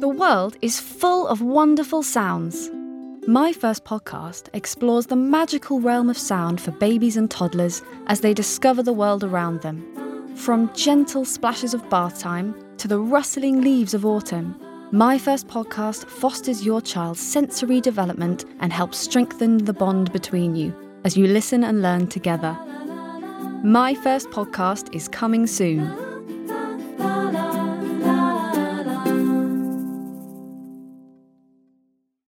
The world is full of wonderful sounds. My First podcast explores the magical realm of sound for babies and toddlers as they discover the world around them. From gentle splashes of bath time to the rustling leaves of autumn, My First podcast fosters your child's sensory development and helps strengthen the bond between you as you listen and learn together. My First podcast is coming soon.